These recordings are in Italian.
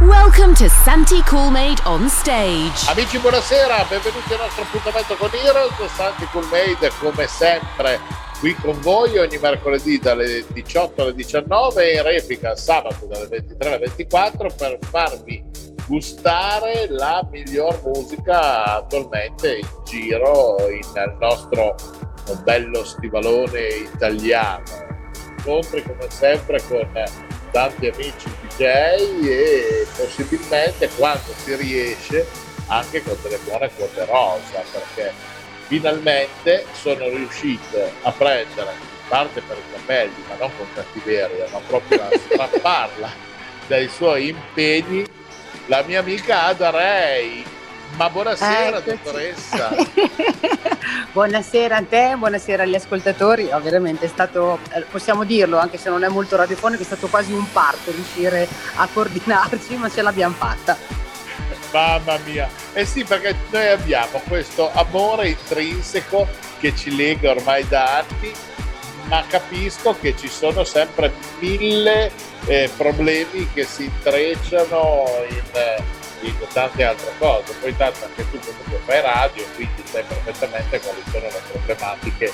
Welcome to Santi Coolmade on stage. Amici, buonasera, benvenuti al nostro appuntamento con Heroes. Santi Coolmade, come sempre, qui con voi ogni mercoledì dalle 18 alle 19 e in replica sabato dalle 23 alle 24 per farvi gustare la miglior musica attualmente in giro nel nostro bello stivalone italiano. Incontri come sempre con tanti amici DJ e possibilmente quando si riesce anche con delle buone quote rosa perché finalmente sono riuscito a prendere parte per i capelli ma non con cattiveria ma proprio a strapparla dai suoi impegni la mia amica Ada Ray ma buonasera Eccoci. dottoressa buonasera a te, buonasera agli ascoltatori. Oh, veramente è stato, eh, possiamo dirlo, anche se non è molto radiofonico, è stato quasi un parto riuscire a coordinarci, ma ce l'abbiamo fatta. Mamma mia, eh sì, perché noi abbiamo questo amore intrinseco che ci lega ormai da anni, ma capisco che ci sono sempre mille eh, problemi che si intrecciano in, eh, in tante altre cose. Poi tanto anche tu comunque fai radio, quindi sai perfettamente quali sono le problematiche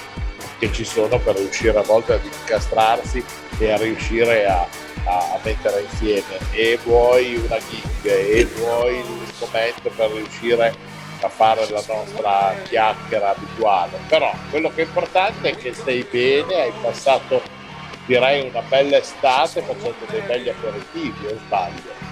che ci sono per riuscire a volte ad incastrarsi e a riuscire a, a mettere insieme e vuoi una gig e vuoi il momento per riuscire a fare la nostra chiacchiera abituale. Però quello che è importante è che stai bene, hai passato direi una bella estate facendo dei belli aperitivi, o sbaglio?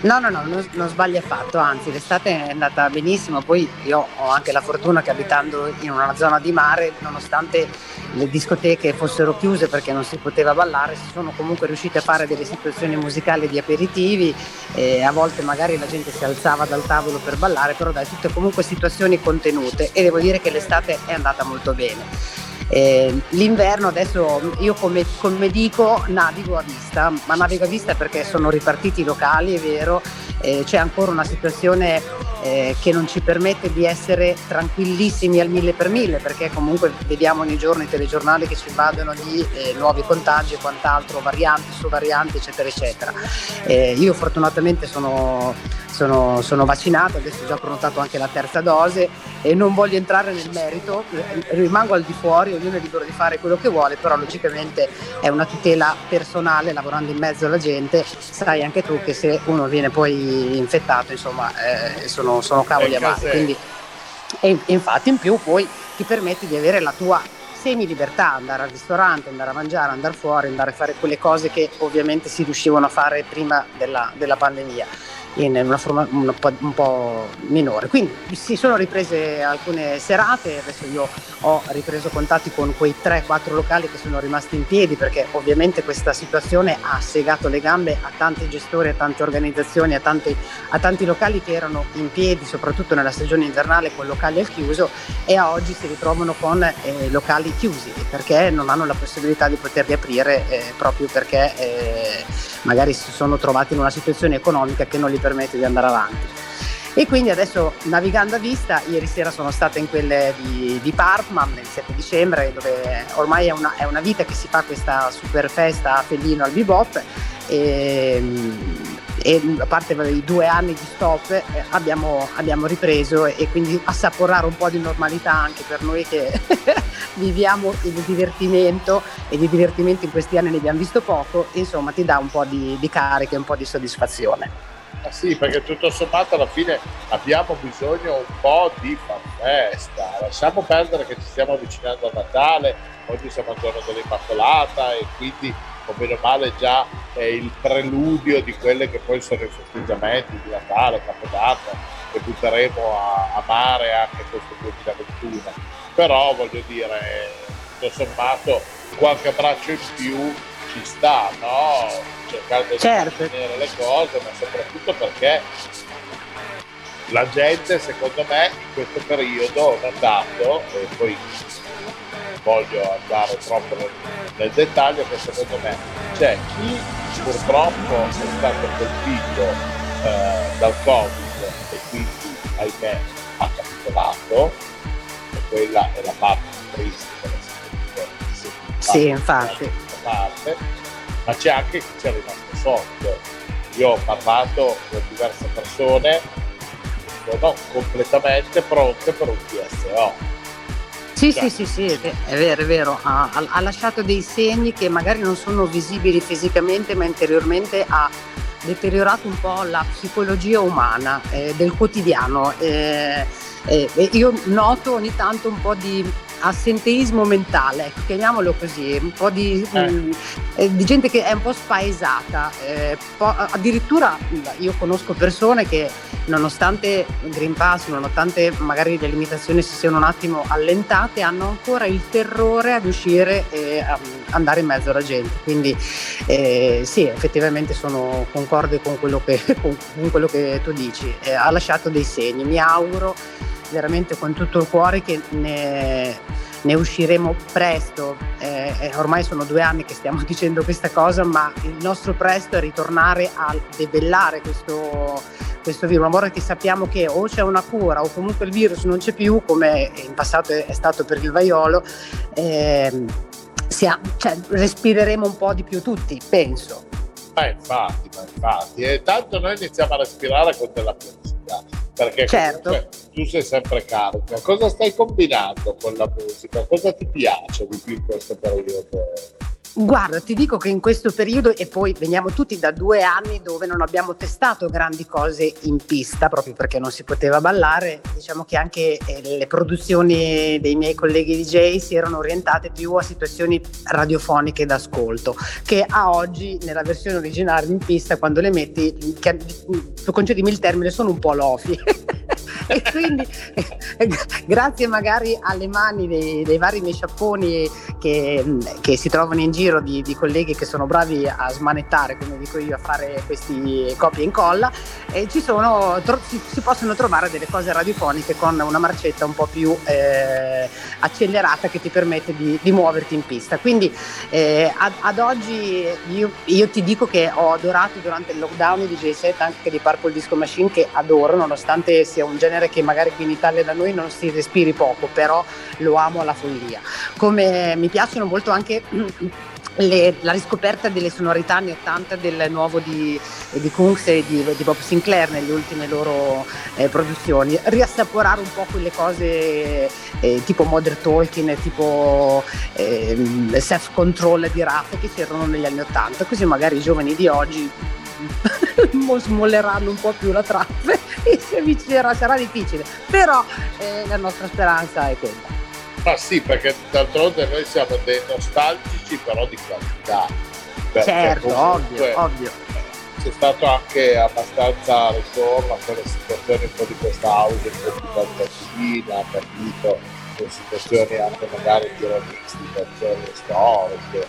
No, no, no, non, non sbagli affatto, anzi l'estate è andata benissimo, poi io ho anche la fortuna che abitando in una zona di mare, nonostante le discoteche fossero chiuse perché non si poteva ballare, si sono comunque riuscite a fare delle situazioni musicali di aperitivi, e a volte magari la gente si alzava dal tavolo per ballare, però dai, tutte comunque situazioni contenute e devo dire che l'estate è andata molto bene. Eh, l'inverno adesso io come, come, dico navigo a vista, ma navigo a vista perché sono ripartiti i locali, è vero, eh, c'è ancora una situazione eh, che non ci permette di essere tranquillissimi al mille per mille perché comunque vediamo ogni giorno i telegiornali che ci invadono di eh, nuovi contagi e quant'altro, varianti su varianti eccetera eccetera. Eh, io fortunatamente sono, sono, sono vaccinato, adesso ho già prenotato anche la terza dose e non voglio entrare nel merito, rimango al di fuori, ognuno è libero di fare quello che vuole, però logicamente è una tutela personale lavorando in mezzo alla gente, sai anche tu che se uno viene poi infettato insomma eh, sono, sono cavoli amari. Quindi, e infatti in più poi ti permette di avere la tua semi libertà, andare al ristorante, andare a mangiare, andare fuori, andare a fare quelle cose che ovviamente si riuscivano a fare prima della, della pandemia in una forma un po', un po', minore. Quindi si sono riprese alcune serate, adesso io ho ripreso contatti con quei 3-4 locali che sono rimasti in piedi perché ovviamente questa situazione ha segato le gambe a tanti gestori, a tante organizzazioni, a tanti, a tanti locali che erano in piedi, soprattutto nella stagione invernale con locali al chiuso e a oggi si ritrovano con eh, locali chiusi perché non hanno la possibilità di poterli aprire eh, proprio perché eh, magari si sono trovati in una situazione economica che non li permette di andare avanti. E quindi adesso navigando a vista, ieri sera sono stata in quelle di, di Parkman il 7 dicembre, dove ormai è una, è una, vita che si fa questa super festa a Fellino al bebop e, e a parte i due anni di stop eh, abbiamo, abbiamo, ripreso e quindi assaporare un po' di normalità anche per noi che viviamo il divertimento e di divertimento in questi anni ne abbiamo visto poco, insomma ti dà un po' di, di carica e un po' di soddisfazione. Ah sì, perché tutto sommato alla fine abbiamo bisogno un po' di far festa. Lasciamo perdere che ci stiamo avvicinando a Natale, oggi siamo al giorno dell'Immacolata e quindi o meno male già è il preludio di quelle che poi sono i festeggiamenti di Natale, Capodanno che butteremo a, a mare anche questo 2021. Però voglio dire, tutto sommato qualche abbraccio in più ci sta, no? Cercando certo. di mantenere le cose, ma soprattutto perché la gente, secondo me, in questo periodo notato, e poi voglio andare troppo nel, nel dettaglio che secondo me c'è chi purtroppo è stato colpito eh, dal Covid e quindi ahimè ha capitolato e quella è la parte triste sì, infatti. Parte, ma c'è anche chi ci è rimasto sordo. Io ho parlato con diverse persone che sono completamente pronte per un PSO. Sì, sì, sì, sì, è vero, è vero. Ha, ha, lasciato dei segni che magari non sono visibili fisicamente, ma interiormente ha deteriorato un po' la psicologia umana eh, del quotidiano. Eh, eh, io noto ogni tanto un po' di assenteismo mentale, chiamiamolo così, un po' di, eh. mh, eh, di gente che è un po' spaesata. Eh, po- addirittura io conosco persone che nonostante il Green Pass, nonostante magari le limitazioni si siano un attimo allentate, hanno ancora il terrore ad uscire e andare in mezzo alla gente. Quindi eh, sì, effettivamente sono concorde con quello che, con quello che tu dici. Eh, ha lasciato dei segni. Mi auguro veramente con tutto il cuore che ne, ne usciremo presto. Eh, eh, ormai sono due anni che stiamo dicendo questa cosa, ma il nostro presto è ritornare a debellare questo, questo virus. Una volta che sappiamo che o c'è una cura o comunque il virus non c'è più, come in passato è stato per il vaiolo, eh, sia, cioè, respireremo un po' di più tutti, penso. Ma infatti, ma infatti. E tanto noi iniziamo a respirare con della felicità perché certo. tu sei sempre carica. Cosa stai combinando con la musica? Cosa ti piace di più in questo periodo? Guarda, ti dico che in questo periodo, e poi veniamo tutti da due anni dove non abbiamo testato grandi cose in pista, proprio perché non si poteva ballare, diciamo che anche eh, le produzioni dei miei colleghi DJ si erano orientate più a situazioni radiofoniche d'ascolto, che a oggi nella versione originale in pista, quando le metti, che, concedimi il termine, sono un po' lofi. e quindi grazie magari alle mani dei, dei vari miei sciapponi che, che, si trovano in giro di, di, colleghi che sono bravi a smanettare, come dico io, a fare questi copia e incolla, e ci sono, tro- si, si, possono trovare delle cose radiofoniche con una marcetta un po' più eh, accelerata che ti permette di, di, muoverti in pista. Quindi eh, ad, ad, oggi io, io, ti dico che ho adorato durante il lockdown i DJ set anche di Purple Disco Machine che adoro, nonostante sia un genere genere che magari qui in Italia da noi non si respiri poco, però lo amo alla follia. Come mi piacciono molto anche le, la riscoperta delle sonorità anni 80 del nuovo di, di Kungs e di, di, Bob Sinclair nelle ultime loro eh, produzioni, riassaporare un po' quelle cose eh, tipo Modern Talking, tipo eh, Self Control di rap che c'erano negli anni 80, così magari i giovani di oggi smolleranno un po' più la trappa e si avvicinerà, sarà difficile, però eh, la nostra speranza è quella. Ma sì, perché d'altronde noi siamo dei nostalgici però di qualità. Certo, ovvio, ovvio. C'è stato anche abbastanza ritorno a quelle situazioni un po' di questa auge un po' più fantasina, capito? Situazioni anche magari di remix storiche.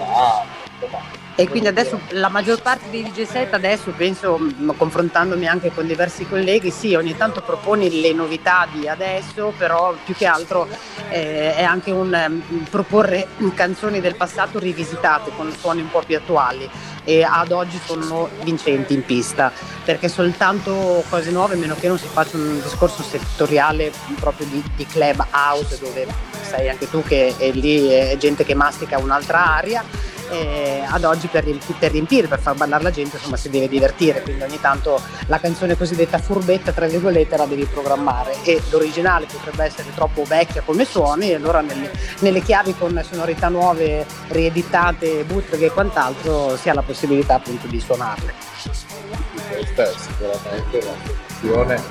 Ah, insomma, e quindi adesso la maggior parte dei DJ set adesso penso, mm, confrontandomi anche con diversi colleghi, sì, ogni tanto proponi le novità di adesso, però più che altro eh, è anche un um, proporre canzoni del passato rivisitate con suoni un po' più attuali. E ad oggi sono vincenti in pista perché soltanto cose nuove, a meno che non si faccia un discorso settoriale proprio di, di club house dove sai anche tu che è lì è gente che mastica un'altra aria eh, ad oggi per, per, riempire, per far ballare la gente, insomma si deve divertire, quindi ogni tanto la canzone cosiddetta furbetta, tra virgolette, la devi programmare e l'originale potrebbe essere troppo vecchia come suoni e allora nelle, nelle chiavi con sonorità nuove, rieditate, bootleg e quant'altro si ha la possibilità appunto di suonarle. Questa è sicuramente una soluzione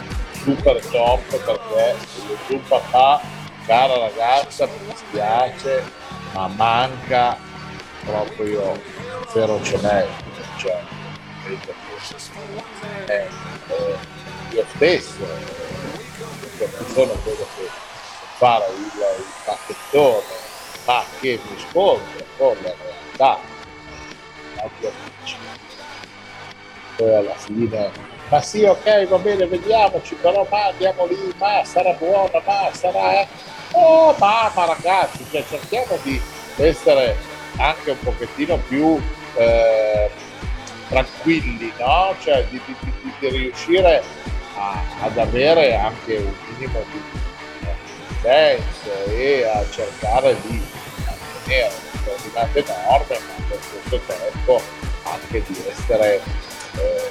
super top perché il tuo papà, cara ragazza, mi dispiace, ma manca proprio ferocemente, cioè, eh, eh, io stesso eh, sono quello che fare il, il pacchettone ma che mi scontra con la realtà amici. Poi alla fine ma sì ok va bene vediamoci però ma andiamo lì ma sarà buona ma sarà eh. Oh mamma ragazzi, cioè, cerchiamo di essere anche un pochettino più eh, tranquilli, no? Cioè di, di, di, di riuscire a, ad avere anche un minimo di senso e a cercare di mantenere determinate norme, ma allo stesso tempo anche di essere eh,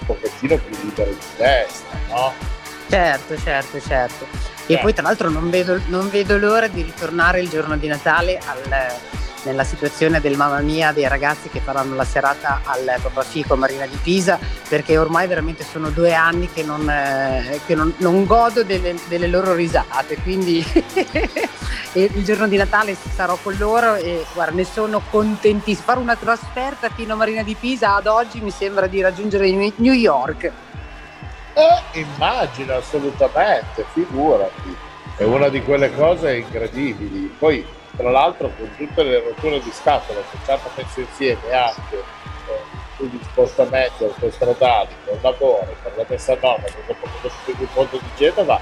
un pochettino più liberi di testa, no? Certo, certo, certo. E poi tra l'altro non vedo, non vedo l'ora di ritornare il giorno di Natale al, nella situazione del mamma mia dei ragazzi che faranno la serata al Papa Fico Marina di Pisa perché ormai veramente sono due anni che non, eh, che non, non godo delle, delle, loro risate quindi il giorno di Natale sarò con loro e guarda ne sono contentissima fare una trasferta fino a Marina di Pisa ad oggi mi sembra di raggiungere New York. Eh, immagino assolutamente figurati. È una di quelle cose incredibili. Poi tra l'altro con tutte le rotture di scatola che ci hanno messo insieme anche eh, sugli spostamenti autostradali, con lavoro, per la messa a norma, dopo il ponte di Genova,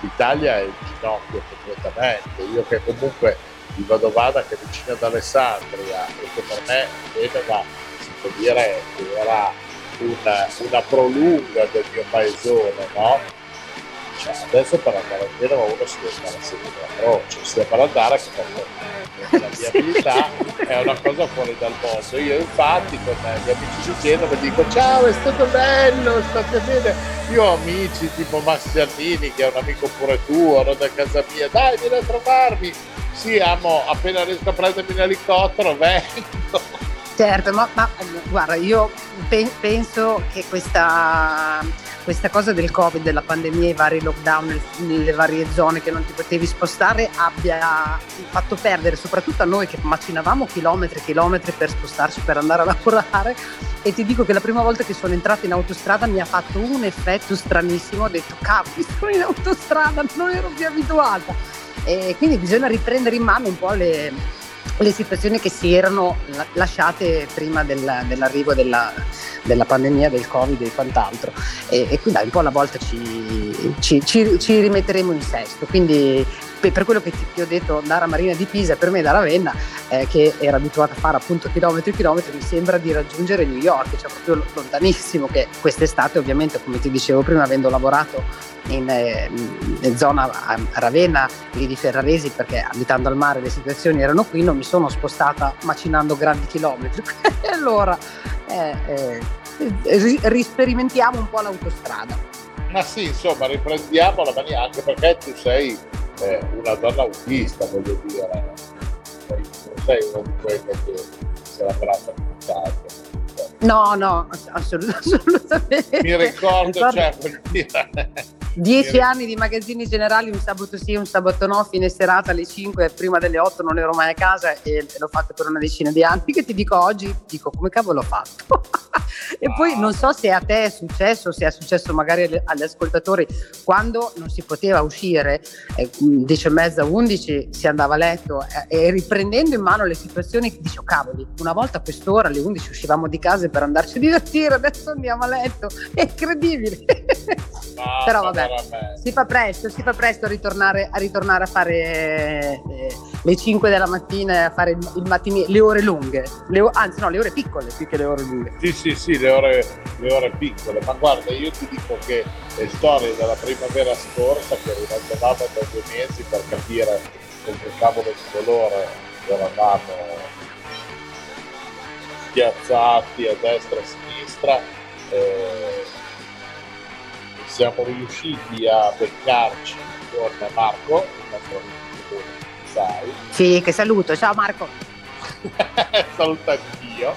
l'Italia è in ginocchio completamente. Io che comunque di Vadovada che è vicino ad Alessandria e che per me Genova si può dire che era una, una prolunga del mio paesone, no? Cioè, adesso per andare a Genova uno si deve fare seguire la croce, sia per andare che per tornare. La viabilità è una cosa fuori dal mondo. Io infatti con gli amici di Genova dico ciao, è stato bello, state bene. Io ho amici tipo Massi Arnini, che è un amico pure tuo, da casa mia, dai, vieni a trovarmi. Sì, amo, appena riesco a prendermi l'elicottero, vengo. Certo, ma, ma guarda, io pe- penso che questa questa cosa del Covid, della pandemia, i vari lockdown nelle varie zone che non ti potevi spostare abbia fatto perdere, soprattutto a noi che macinavamo chilometri e chilometri per spostarci per andare a lavorare. E ti dico che la prima volta che sono entrata in autostrada mi ha fatto un effetto stranissimo. Ho detto, cavolo, sono in autostrada, non ero più abituata. E quindi bisogna riprendere in mano un po' le, le situazioni che si erano lasciate prima del, dell'arrivo della, della, pandemia, del Covid e quant'altro. E, e quindi dai, un po' alla volta ci, ci, ci, ci rimetteremo in sesto. Quindi per quello che ti, ti, ho detto andare a Marina di Pisa per me da Ravenna eh, che era abituata a fare appunto chilometri e chilometri mi sembra di raggiungere New York cioè proprio lontanissimo che quest'estate ovviamente come ti dicevo prima avendo lavorato in, eh, in zona a Ravenna lì di Ferraresi perché abitando al mare le situazioni erano qui non mi sono spostata macinando grandi chilometri. E allora eh, eh, risperimentiamo un po' l'autostrada. Ma sì insomma riprendiamo la mania anche perché tu sei eh, una donna autista, voglio dire, non sei una di quelle che se la braccia puntata. No, no, assolut- assolutamente. Mi ricordo, cioè, vuol dire Dieci anni di magazzini generali, un sabato sì, un sabato no, fine serata alle 5, prima delle 8 non ero mai a casa e l'ho fatto per una decina di anni. Che ti dico oggi, dico come cavolo l'ho fatto. e wow. poi non so se a te è successo, se è successo magari agli ascoltatori, quando non si poteva uscire, eh, 10 e mezza, 11 si andava a letto eh, e riprendendo in mano le situazioni dici, oh, cavoli, una volta a quest'ora alle 11 uscivamo di casa per andarci a divertire, adesso andiamo a letto, è incredibile. Però vabbè si fa presto, si fa presto a ritornare a, ritornare a fare eh, le 5 della mattina a fare mattino, le ore lunghe, le, anzi no, le ore piccole più che le ore lunghe. Sì, sì, sì, le ore, le ore piccole, ma guarda, io ti dico che le storie della primavera scorsa che rimanevamo da due mesi per capire con che cavolo di colore eravamo piazzati a destra e a sinistra. Eh, siamo riusciti a beccarci con Marco, il nostro amico sai. Sì, che saluto, ciao Marco. Saluto anch'io.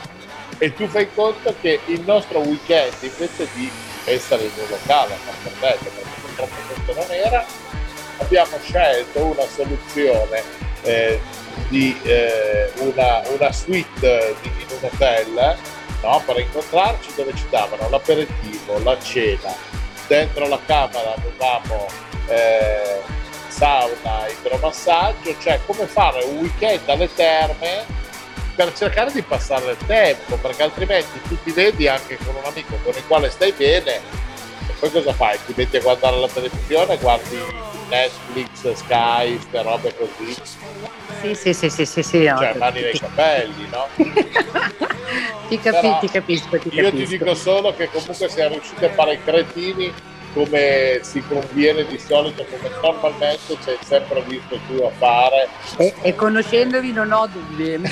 E tu fai conto che il nostro weekend, invece di essere in un locale a Camperdetto, perché purtroppo questo non era, abbiamo scelto una soluzione eh, di eh, una, una, suite di, in un hotel no? per incontrarci dove ci davano l'aperitivo, la cena, dentro la camera avevamo eh, sauna, idromassaggio, cioè come fare un weekend alle terme per cercare di passare il tempo, perché altrimenti tu ti vedi anche con un amico con il quale stai bene e poi cosa fai? Ti metti a guardare la televisione, guardi Netflix, Sky, queste robe così. Sì, sì, sì, sì, sì, sì. Cioè, mani nei capelli, no? ti, capi- ti capisco, ti io ti dico solo che comunque siamo riusciti a fare i cretini come si conviene di solito, come normalmente c'è sempre visto tu a fare. E, e conoscendovi non ho dubbi.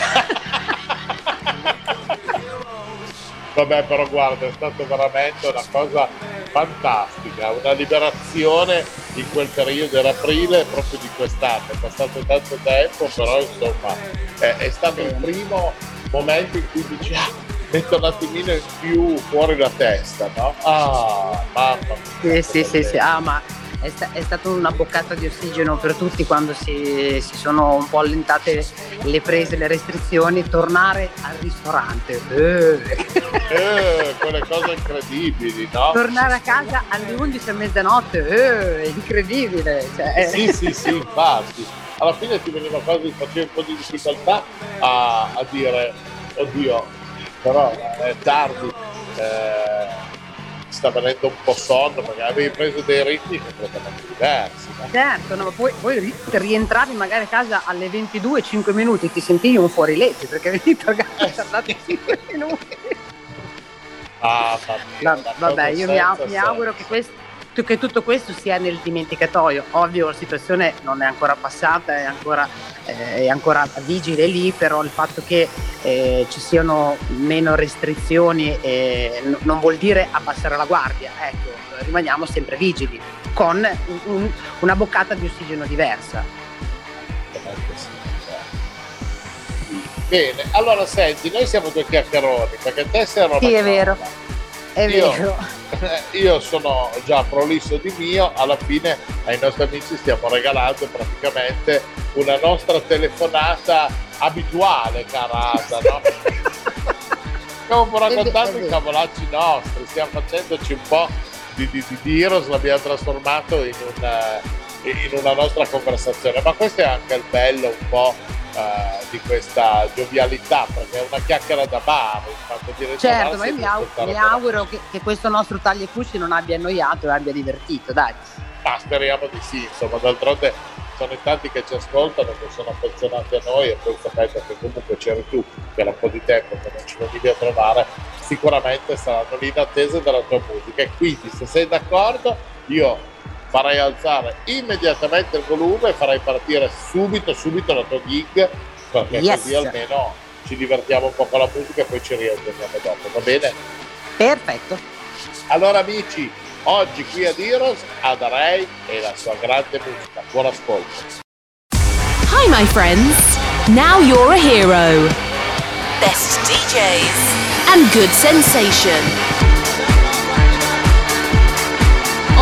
Vabbè, però guarda, è stato veramente una cosa fantastica, una liberazione in quel periodo, era aprile proprio di quest'anno, è passato tanto tempo, però insomma è, è stato il primo momento in cui dici ah, metto un attimino in più fuori la testa, no? Ah, mamma mia. Sì, sì, sì, sì, ah, ma è, sta- è stata una boccata di ossigeno per tutti quando si, si, sono un po' allentate le prese, le restrizioni, tornare al ristorante. Eh. Eh, quelle cose incredibili, no? Tornare a casa alle 11 e mezzanotte, eh, incredibile. Cioè. Sì, sì, sì, infatti. Alla fine ti veniva quasi, facevi un po' di difficoltà a, a dire, oddio, però è tardi. Eh, sta venendo un po' sonno perché avevi preso dei ritmi completamente diversi. No? Certo, no, ma poi, poi, rientravi magari a casa alle 22, 5 minuti ti sentivi un fuorilegge perché avevi a casa eh, tardato 5 minuti. Ah, mia, Va, vabbè, io mi, mi auguro che questo che tutto questo sia nel dimenticatoio. Ovvio la situazione non è ancora passata, è ancora, eh, è ancora vigile lì, però il fatto che eh, ci siano meno restrizioni eh, n- non vuol dire abbassare la guardia, ecco, rimaniamo sempre vigili, con un, un, una boccata di ossigeno diversa. Bene, allora senti, noi siamo due chiacchieroni, perché te sei roba Sì, è vero. È io, vero. Io sono già prolisso di mio, alla fine ai nostri amici stiamo regalando praticamente una nostra telefonata abituale, cara Ada, no? Stiamo raccontando i cavolacci nostri, stiamo facendoci un po' di, di, di, di Heroes, l'abbiamo trasformato in una, in una nostra conversazione, ma questo è anche il bello un po' Uh, di questa giovialità perché è una chiacchiera da bar certo ma io mi, au- mi auguro che, che, questo nostro taglio cusci non abbia annoiato e abbia divertito dai. Ma speriamo di sì insomma d'altronde sono in tanti che ci ascoltano che sono affezionati a noi e poi sapete che comunque c'eri tu era un po' di tempo che non ci venivi a trovare sicuramente saranno lì in attesa della tua musica. E quindi se sei d'accordo io farai alzare immediatamente il volume e farai partire subito, subito la tua gig, perché yes. così almeno ci divertiamo un po' con la musica e poi ci riaggiorniamo dopo, va bene? Perfetto. Allora amici, oggi qui ad Heroes, Ada Ray e la sua grande musica. Buon ascolto. Hi my friends, now you're a hero. Best DJs and good sensation.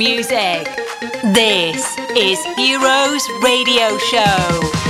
Music. This is Heroes Radio Show.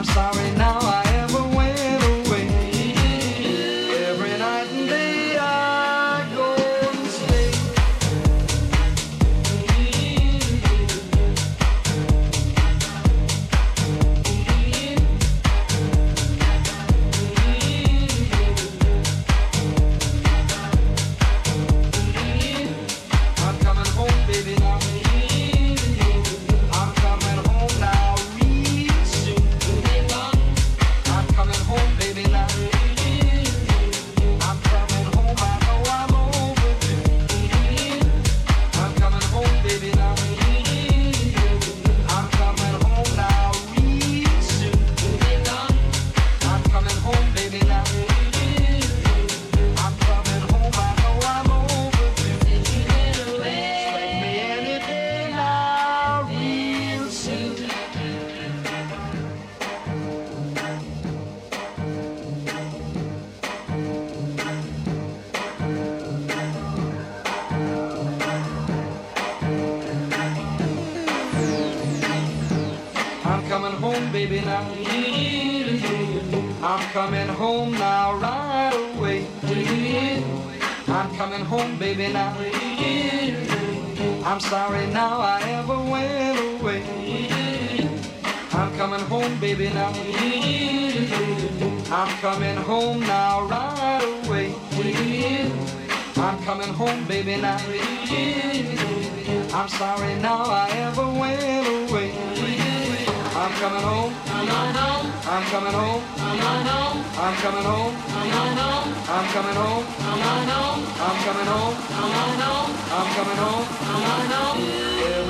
I'm sorry. coming home. I'm coming home. I'm coming home. I'm coming home. I'm coming home. I'm coming home.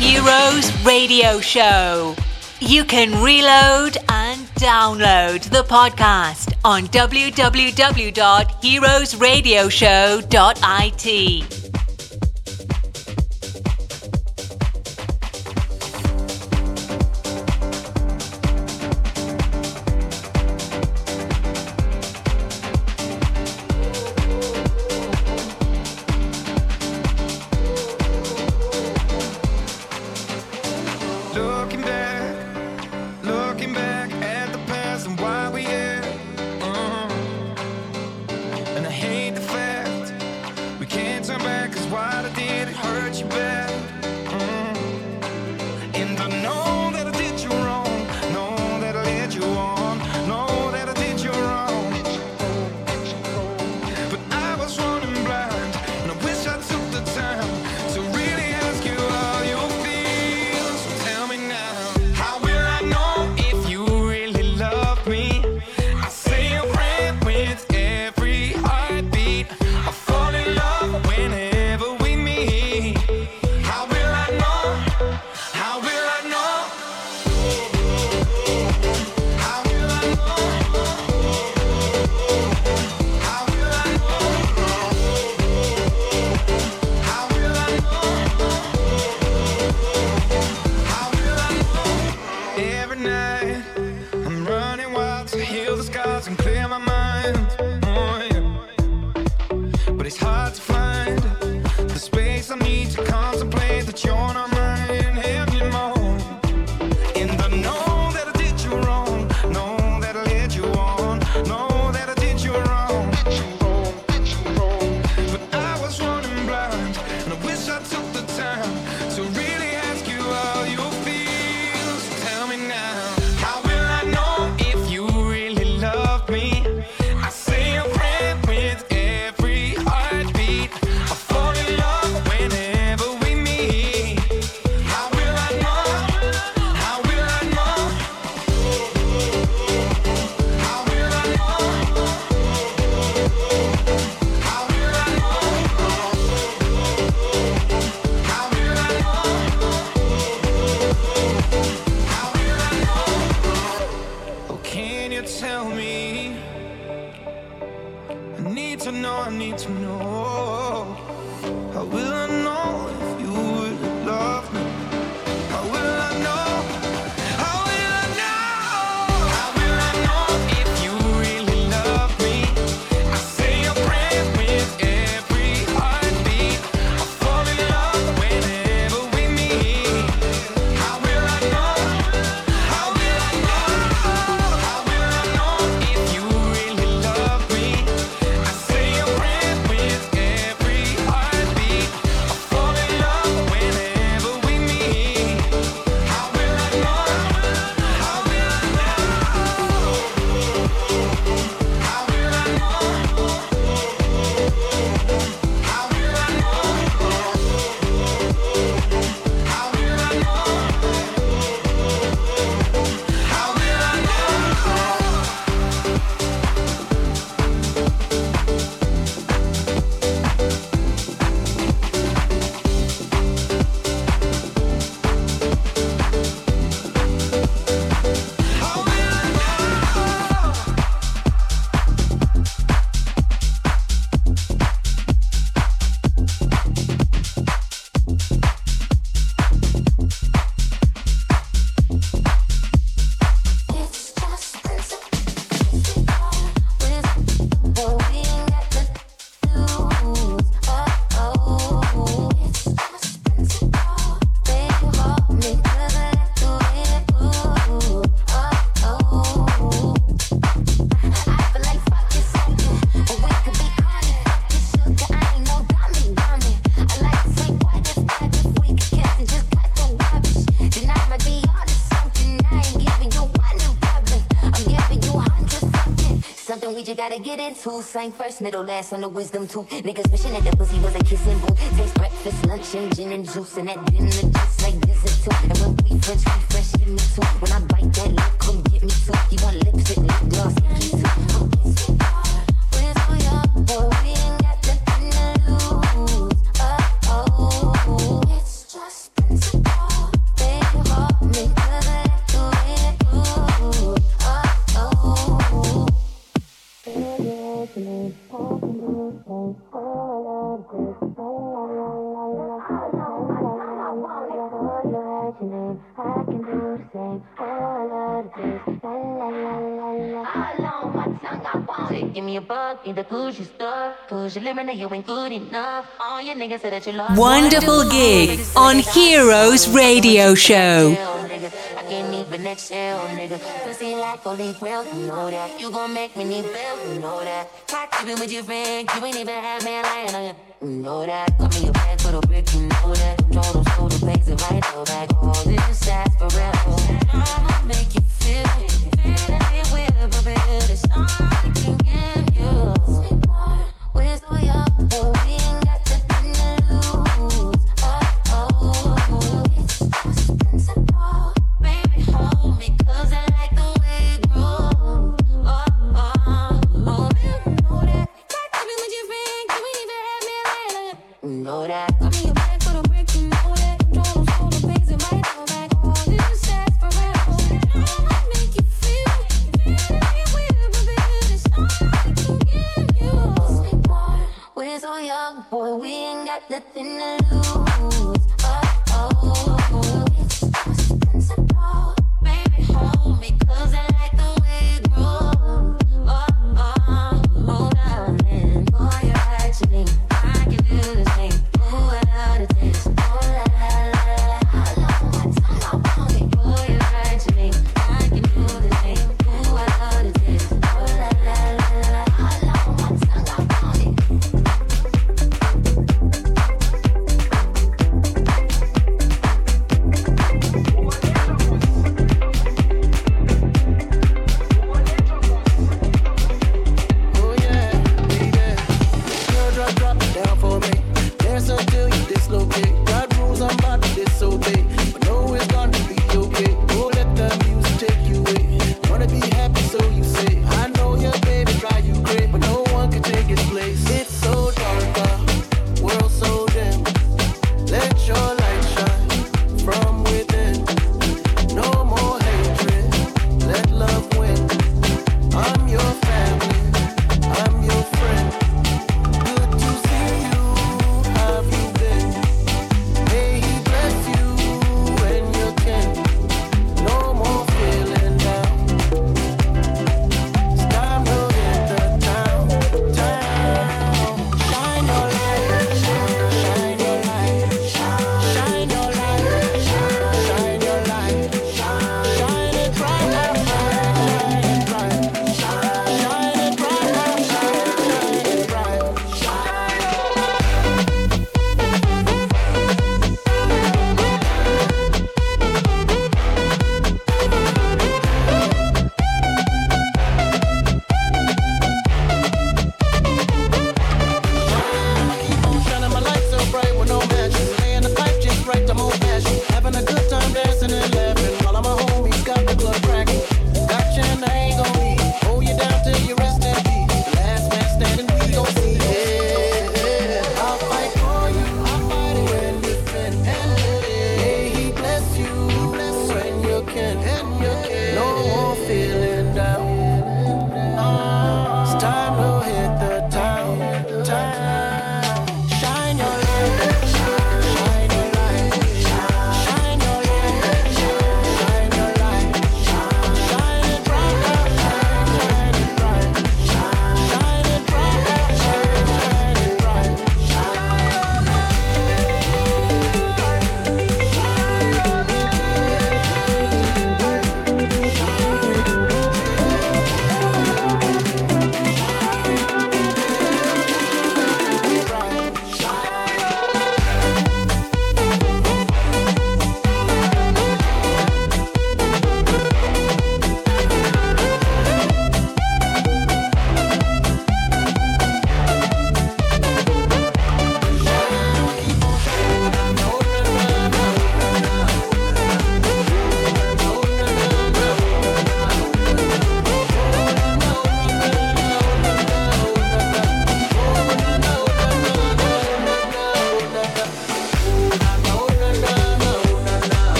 Heroes Radio Show. You can reload and download the podcast on www.heroesradioshow.it. two. Sang first, middle, last on the wisdom too. Niggas wishing that the pussy was a kissing booth. Takes breakfast, lunch, and gin and juice. And that dinner just like dessert too. And when we French, we fresh, give me too. When I bite that lip, come get me too. You want lipstick, lip gloss, kiss too. Me a buck, need the Gucci stuff. Cause you living you ain't good enough. All your niggas say that you love Wonderful gig on Heroes Radio Show. I can't even exhale, nigga. Pussy like holy grail, you know that. You gon' make me need bail, you know that. Clock even with your friend, you ain't even have man lying on you. You know that. Got me a bag for the brick, you know that. Control the pace and right back. All this ass for real. I'ma make you feel it. Feel it with a bit way up. We ain't got nothing to lose.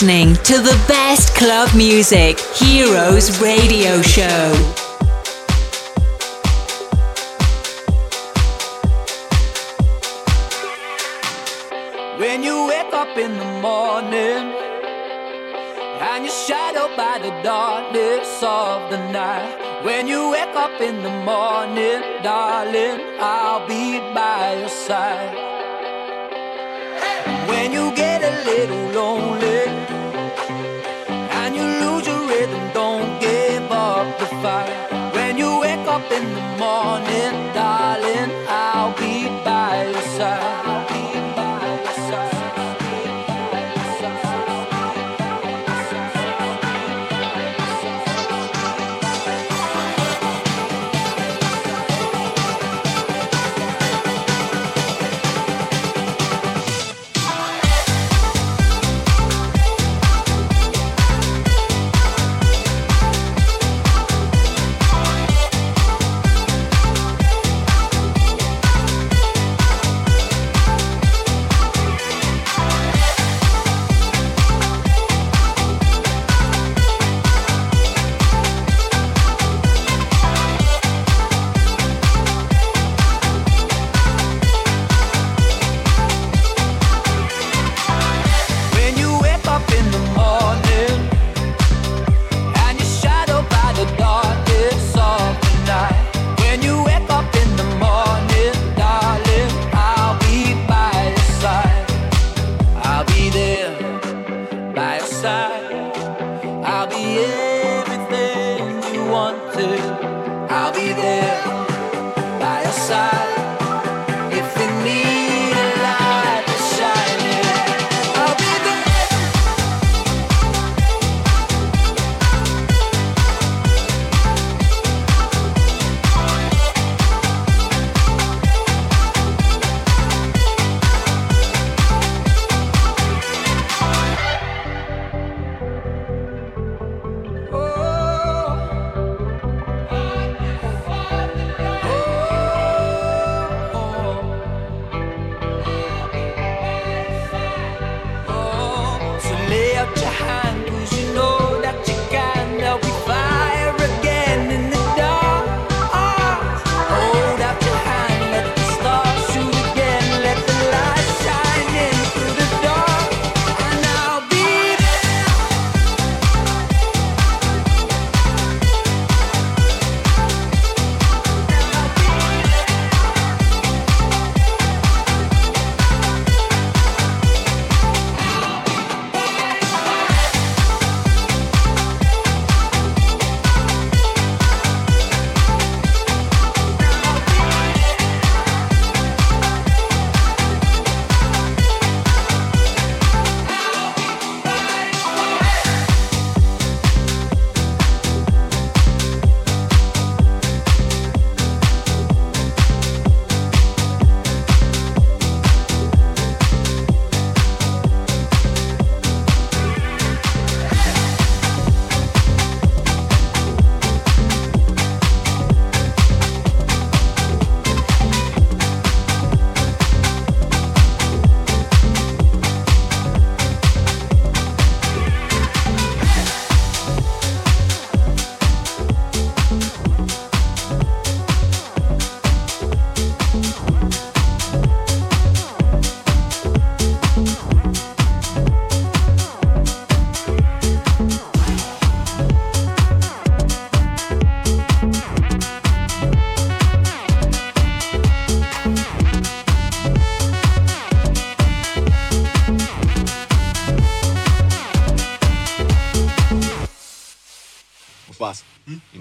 listening to the best club music, Heroes Radio Show. When you wake up in the morning and you're shadowed by the darkness of the night. When you wake up in the morning, darling, I'll be by your side. When you get a little lonely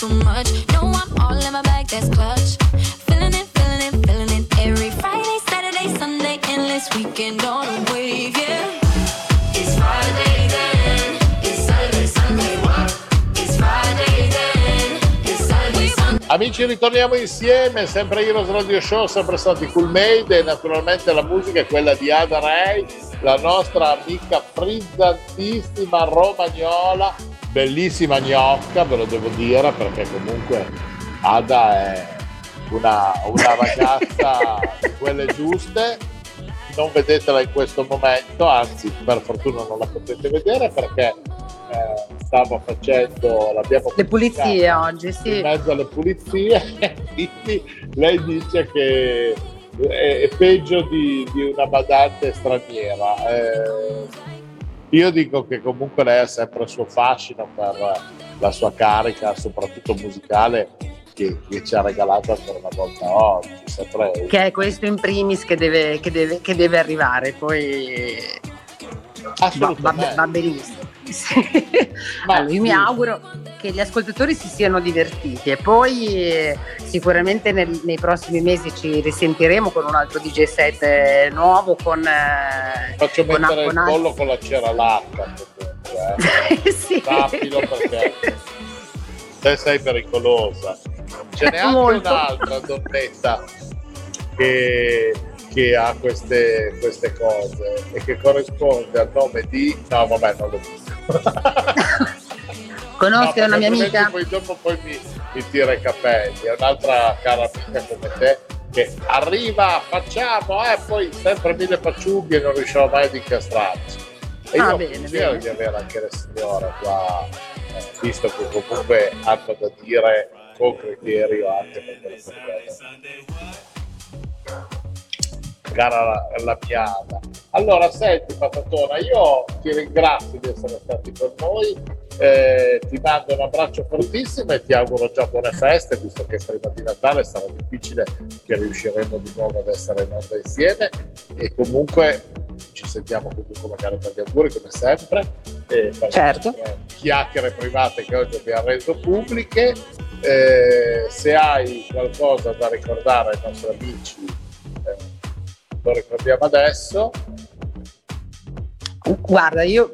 too much. No, I'm all in my bag, that's clutch. Feeling it, feeling it, feeling it. Every Friday, Saturday, Sunday, endless weekend on a wave, yeah. Amici, ritorniamo insieme, sempre Heroes Radio Show, sempre stati cool made e naturalmente la musica è quella di Ada Ray, la nostra amica frizzantissima romagnola bellissima gnocca, ve lo devo dire, perché comunque Ada è una, una ragazza di quelle giuste. Non vedetela in questo momento, anzi per fortuna non la potete vedere perché eh, stavo facendo, l'abbiamo Le pulizie oggi, in sì. mezzo alle pulizie quindi lei dice che è, è peggio di, di una badante straniera. Eh, io dico che comunque lei ha sempre il suo fascino per la sua carica, soprattutto musicale, che, che ci ha regalato ancora una volta oggi. Sempre Che è questo in primis che deve, che deve- che deve arrivare, poi va, va- assolutamente. va benissimo. Sì. Allora, io mi auguro che gli ascoltatori si siano divertiti e poi eh, sicuramente nel- nei prossimi mesi ci risentiremo con un altro DJ set eh, nuovo con, eh, Faccio con- mettere con il collo con la cera latta. eh. sì. Sappilo perché te sei pericolosa. Ce n'è anche un'altra donnetta che, che ha queste, queste cose e che corrisponde al nome di... No, vabbè, non lo dico. Conosci No, una mia amica? Poi dopo poi mi, mi tira i capelli. È un'altra cara amica come te che arriva, facciamo, e poi sempre mille pacciughi e non riusciamo mai ad incastrarci. E Ah, io bene, spero bene. di avere anche le signore qua, eh, visto che comunque hanno da dire con criterio anche per quello che gara la, la miata. Allora, senti Patatona, io ti ringrazio di essere stati con noi, eh, ti mando un abbraccio fortissimo e ti auguro già buone feste, visto che prima di Natale sarà difficile che riusciremo di nuovo ad essere in onda insieme e comunque ci sentiamo comunque magari per gli auguri come sempre. E per Certo. chiacchiere private che oggi abbiamo reso pubbliche. Eh, se hai qualcosa da ricordare ai nostri amici, lo ricordiamo adesso. Guarda, io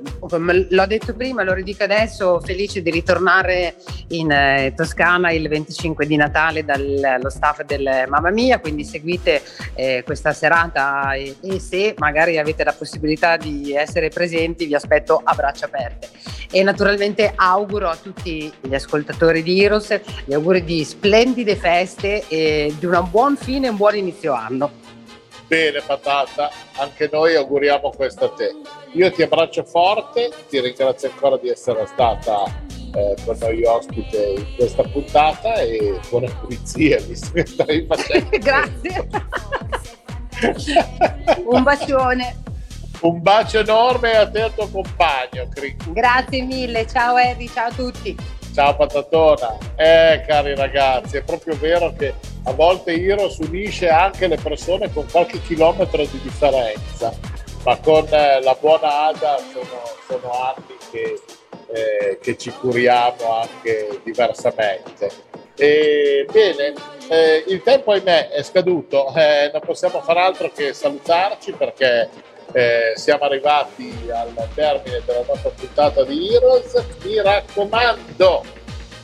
l'ho detto prima, lo ridico adesso, felice di ritornare in eh, Toscana il 25 di Natale dallo staff del Mamma Mia, quindi seguite eh, questa serata e, e se magari avete la possibilità di essere presenti vi aspetto a braccia aperte. E naturalmente auguro a tutti gli ascoltatori di Heroes gli auguri di splendide feste e di un buon fine e un buon inizio anno. Bene, patata, anche noi auguriamo questo a te. Io ti abbraccio forte, ti ringrazio ancora di essere stata eh, con noi ospite in questa puntata e buone pulizie, visto che stai facendo. Grazie. un bacione. Un bacio enorme a te e al tuo compagno, Crico. Grazie mille, ciao Harry, ciao a tutti. Ciao patatona. Eh, cari ragazzi, è proprio vero che a volte Heroes unisce anche le persone con qualche chilometro di differenza, ma con eh, la buona Ada sono, sono anni che, eh, che ci curiamo anche diversamente. E, bene, eh, il tempo ahimè è scaduto, eh, non possiamo fare altro che salutarci perché eh, siamo arrivati al termine della nostra puntata di Heroes. Mi raccomando,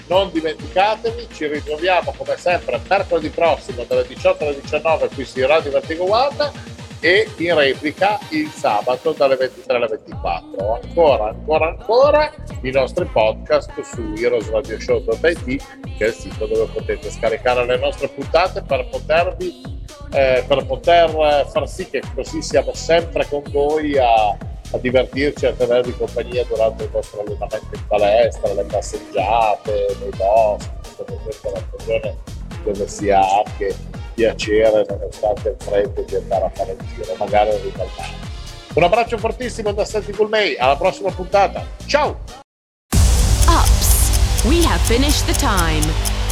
non dimenticatevi, ci ritroviamo come sempre mercoledì prossimo dalle 18 alle 19 qui su Radio Vertigo One e in replica il sabato dalle 23 alle 24. Ancora, ancora, ancora i nostri podcast su heroesradioshow.it che è il sito dove potete scaricare le nostre puntate per potervi eh, per poter far sì che così siamo sempre con voi a, a divertirci a tenervi compagnia durante il vostro allenamento in palestra, le passeggiate, nei boschi, come questa è una stagione dove si ha anche piacere nonostante il freddo di andare a fare un giro, magari a ricaldare. Un abbraccio fortissimo da Santi Gulmei, alla prossima puntata, ciao! Ups, we have finished the time.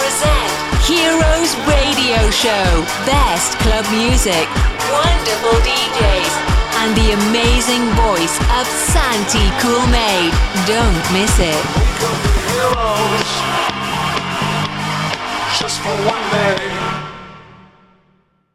present Heroes Radio Show. Best club music, wonderful DJs, and the amazing voice of Santi Cool Made. Don't miss it. Just for one day.